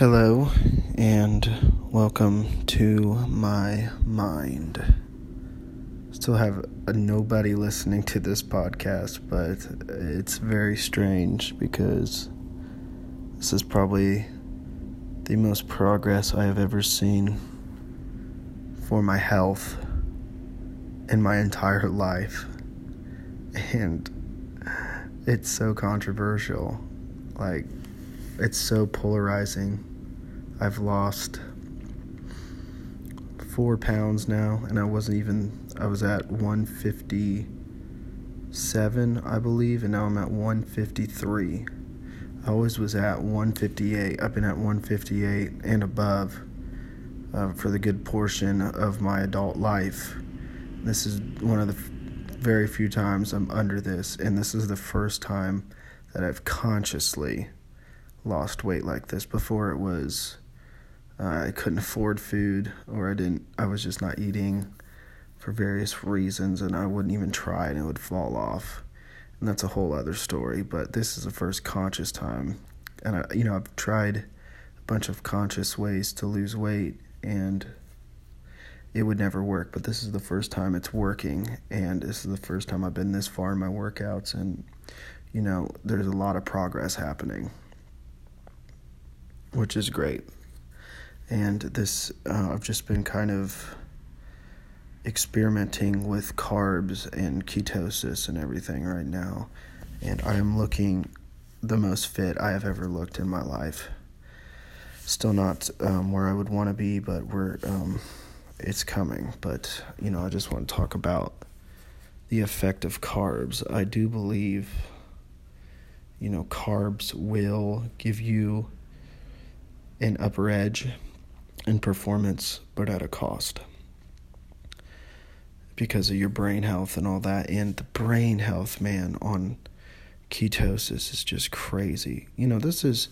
Hello, and welcome to my mind. Still have nobody listening to this podcast, but it's very strange because this is probably the most progress I have ever seen for my health in my entire life. And it's so controversial. Like, it's so polarizing. I've lost four pounds now, and I wasn't even, I was at 157, I believe, and now I'm at 153. I always was at 158. I've been at 158 and above uh, for the good portion of my adult life. This is one of the very few times I'm under this, and this is the first time that I've consciously lost weight like this. Before it was uh, I couldn't afford food, or I didn't. I was just not eating for various reasons, and I wouldn't even try, and it would fall off. And that's a whole other story. But this is the first conscious time, and I, you know, I've tried a bunch of conscious ways to lose weight, and it would never work. But this is the first time it's working, and this is the first time I've been this far in my workouts, and you know, there's a lot of progress happening, which is great and this uh, I've just been kind of experimenting with carbs and ketosis and everything right now, and I am looking the most fit I have ever looked in my life. Still not um, where I would want to be, but we're um, it's coming. But you know, I just want to talk about the effect of carbs. I do believe, you know, carbs will give you an upper edge in performance, but at a cost. Because of your brain health and all that. And the brain health, man, on ketosis is just crazy. You know, this is,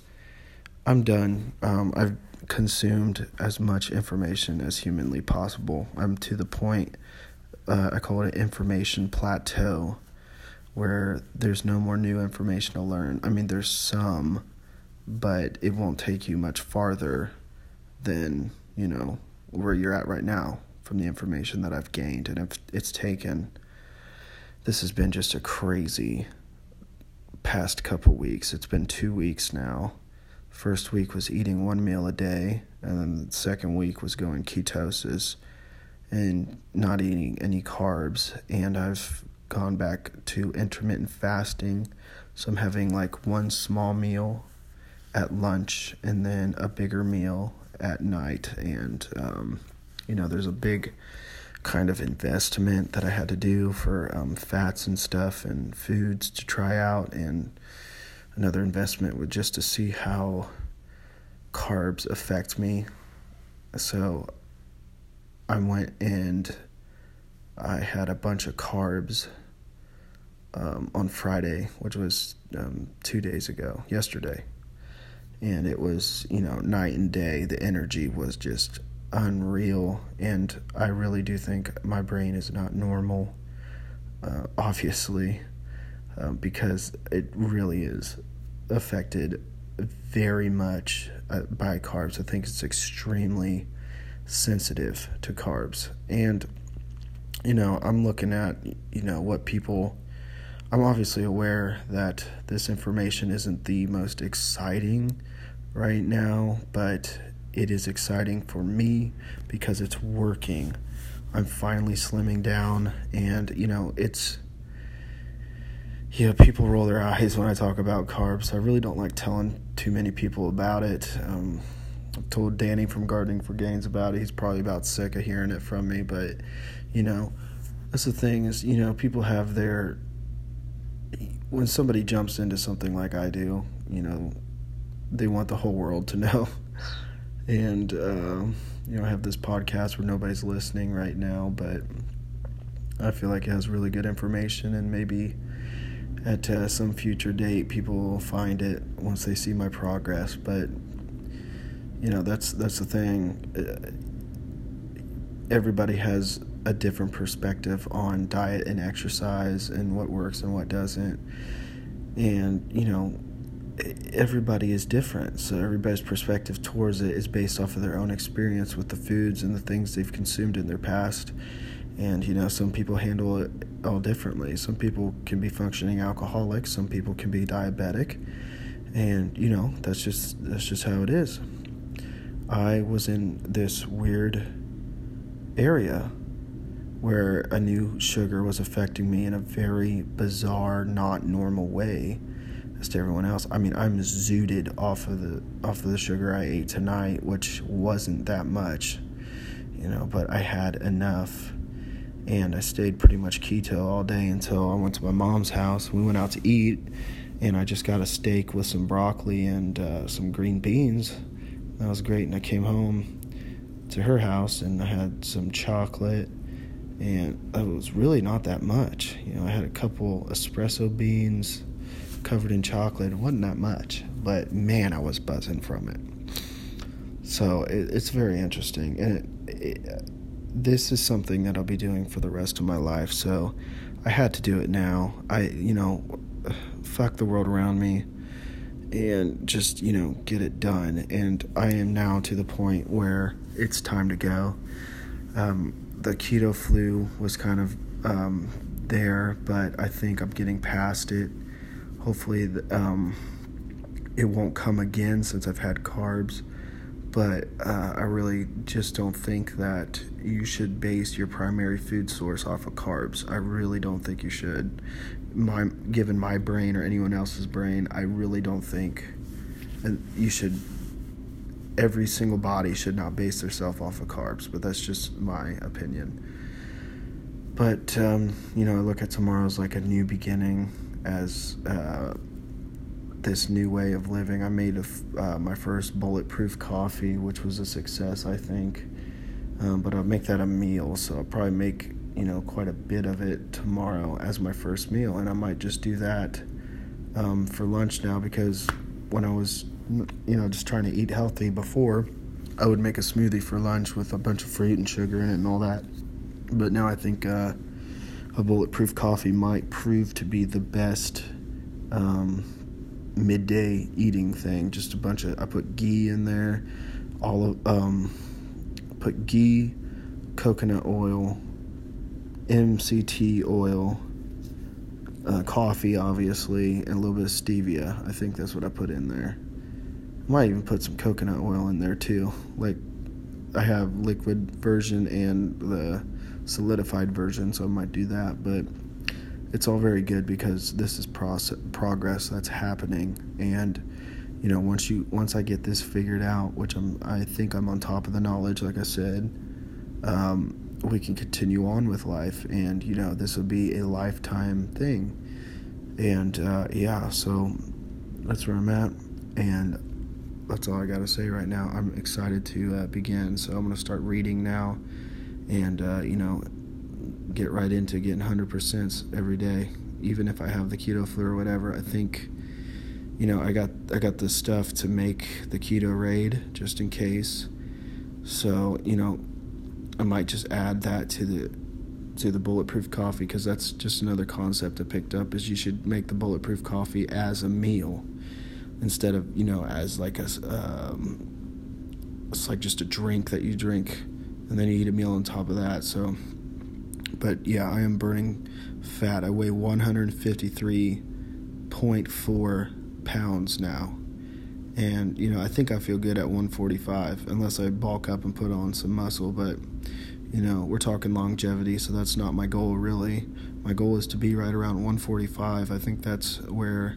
I'm done. Um, I've consumed as much information as humanly possible. I'm to the point, uh, I call it an information plateau, where there's no more new information to learn. I mean, there's some, but it won't take you much farther than you know where you're at right now from the information that I've gained, and if it's taken. This has been just a crazy past couple weeks. It's been two weeks now. First week was eating one meal a day, and then the second week was going ketosis and not eating any carbs. And I've gone back to intermittent fasting. So I'm having like one small meal at lunch and then a bigger meal at night, and um, you know, there's a big kind of investment that I had to do for um, fats and stuff and foods to try out, and another investment was just to see how carbs affect me. So I went and I had a bunch of carbs um, on Friday, which was um, two days ago, yesterday and it was you know night and day. The energy was just unreal. And i really do think my brain is not normal uh, obviously um, because it really is affected very much uh, by carbs. I think it's extremely sensitive to carbs. And you know i'm looking at you know what people I'm obviously aware that this information isn't the most exciting right now, but it is exciting for me because it's working. I'm finally slimming down, and you know, it's. Yeah, people roll their eyes when I talk about carbs. I really don't like telling too many people about it. Um, I've told Danny from Gardening for Gains about it. He's probably about sick of hearing it from me, but you know, that's the thing is, you know, people have their. When somebody jumps into something like I do, you know, they want the whole world to know. and uh, you know, I have this podcast where nobody's listening right now, but I feel like it has really good information, and maybe at uh, some future date, people will find it once they see my progress. But you know, that's that's the thing. Uh, everybody has a different perspective on diet and exercise and what works and what doesn't. And you know, everybody is different. So everybody's perspective towards it is based off of their own experience with the foods and the things they've consumed in their past. And you know, some people handle it all differently. Some people can be functioning alcoholics. Some people can be diabetic, and you know, that's just that's just how it is. I was in this weird area where a new sugar was affecting me in a very bizarre, not normal way as to everyone else. I mean, I'm zooted off of the off of the sugar I ate tonight, which wasn't that much, you know, but I had enough. And I stayed pretty much keto all day until I went to my mom's house. We went out to eat, and I just got a steak with some broccoli and uh, some green beans. That was great. And I came home to her house, and I had some chocolate and it was really not that much. You know, I had a couple espresso beans covered in chocolate. It wasn't that much, but man, I was buzzing from it. So it, it's very interesting, and it, it, this is something that I'll be doing for the rest of my life. So I had to do it now. I, you know, fuck the world around me and just you know get it done and i am now to the point where it's time to go um, the keto flu was kind of um, there, but I think I'm getting past it. Hopefully, um, it won't come again since I've had carbs. But uh, I really just don't think that you should base your primary food source off of carbs. I really don't think you should. My, given my brain or anyone else's brain, I really don't think you should every single body should not base themselves off of carbs, but that's just my opinion. But, um, you know, I look at tomorrow as like a new beginning, as uh, this new way of living. I made a, uh, my first bulletproof coffee, which was a success, I think. Um, but I'll make that a meal, so I'll probably make, you know, quite a bit of it tomorrow as my first meal. And I might just do that um, for lunch now because when I was you know, just trying to eat healthy before, I would make a smoothie for lunch with a bunch of fruit and sugar in it and all that. But now I think uh, a bulletproof coffee might prove to be the best um, midday eating thing. Just a bunch of I put ghee in there, all of um, put ghee, coconut oil, MCT oil, uh, coffee, obviously, and a little bit of stevia. I think that's what I put in there. Might even put some coconut oil in there too. Like I have liquid version and the solidified version, so I might do that. But it's all very good because this is process, progress that's happening, and you know once you once I get this figured out, which I'm I think I'm on top of the knowledge, like I said. Um, we can continue on with life, and you know this will be a lifetime thing. And uh, yeah, so that's where I'm at, and that's all I got to say right now. I'm excited to uh, begin, so I'm going to start reading now, and uh, you know, get right into getting 100% every day, even if I have the keto flu or whatever. I think, you know, I got I got the stuff to make the ketoade just in case. So you know, I might just add that to the to the bulletproof coffee because that's just another concept I picked up is you should make the bulletproof coffee as a meal instead of you know as like a um, it's like just a drink that you drink and then you eat a meal on top of that. So but yeah i am burning fat. I weigh 153.4 pounds now. And you know i think i feel good at 145 unless i bulk up and put on some muscle but you know we're talking longevity so that's not my goal really. My goal is to be right around 145 i think that's where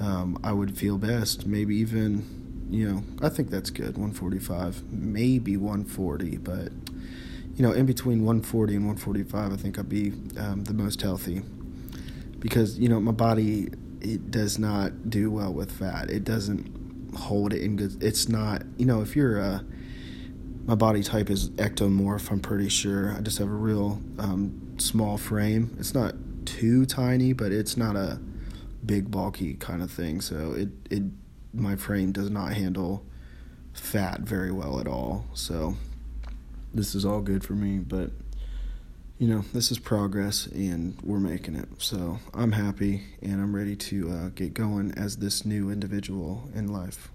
um, I would feel best. Maybe even, you know, I think that's good. 145, maybe 140, but you know, in between 140 and 145, I think I'd be um, the most healthy because you know my body it does not do well with fat. It doesn't hold it in good. It's not you know if you're a my body type is ectomorph. I'm pretty sure. I just have a real um, small frame. It's not too tiny, but it's not a big bulky kind of thing so it it my frame does not handle fat very well at all so this is all good for me but you know, this is progress and we're making it. So I'm happy and I'm ready to uh, get going as this new individual in life.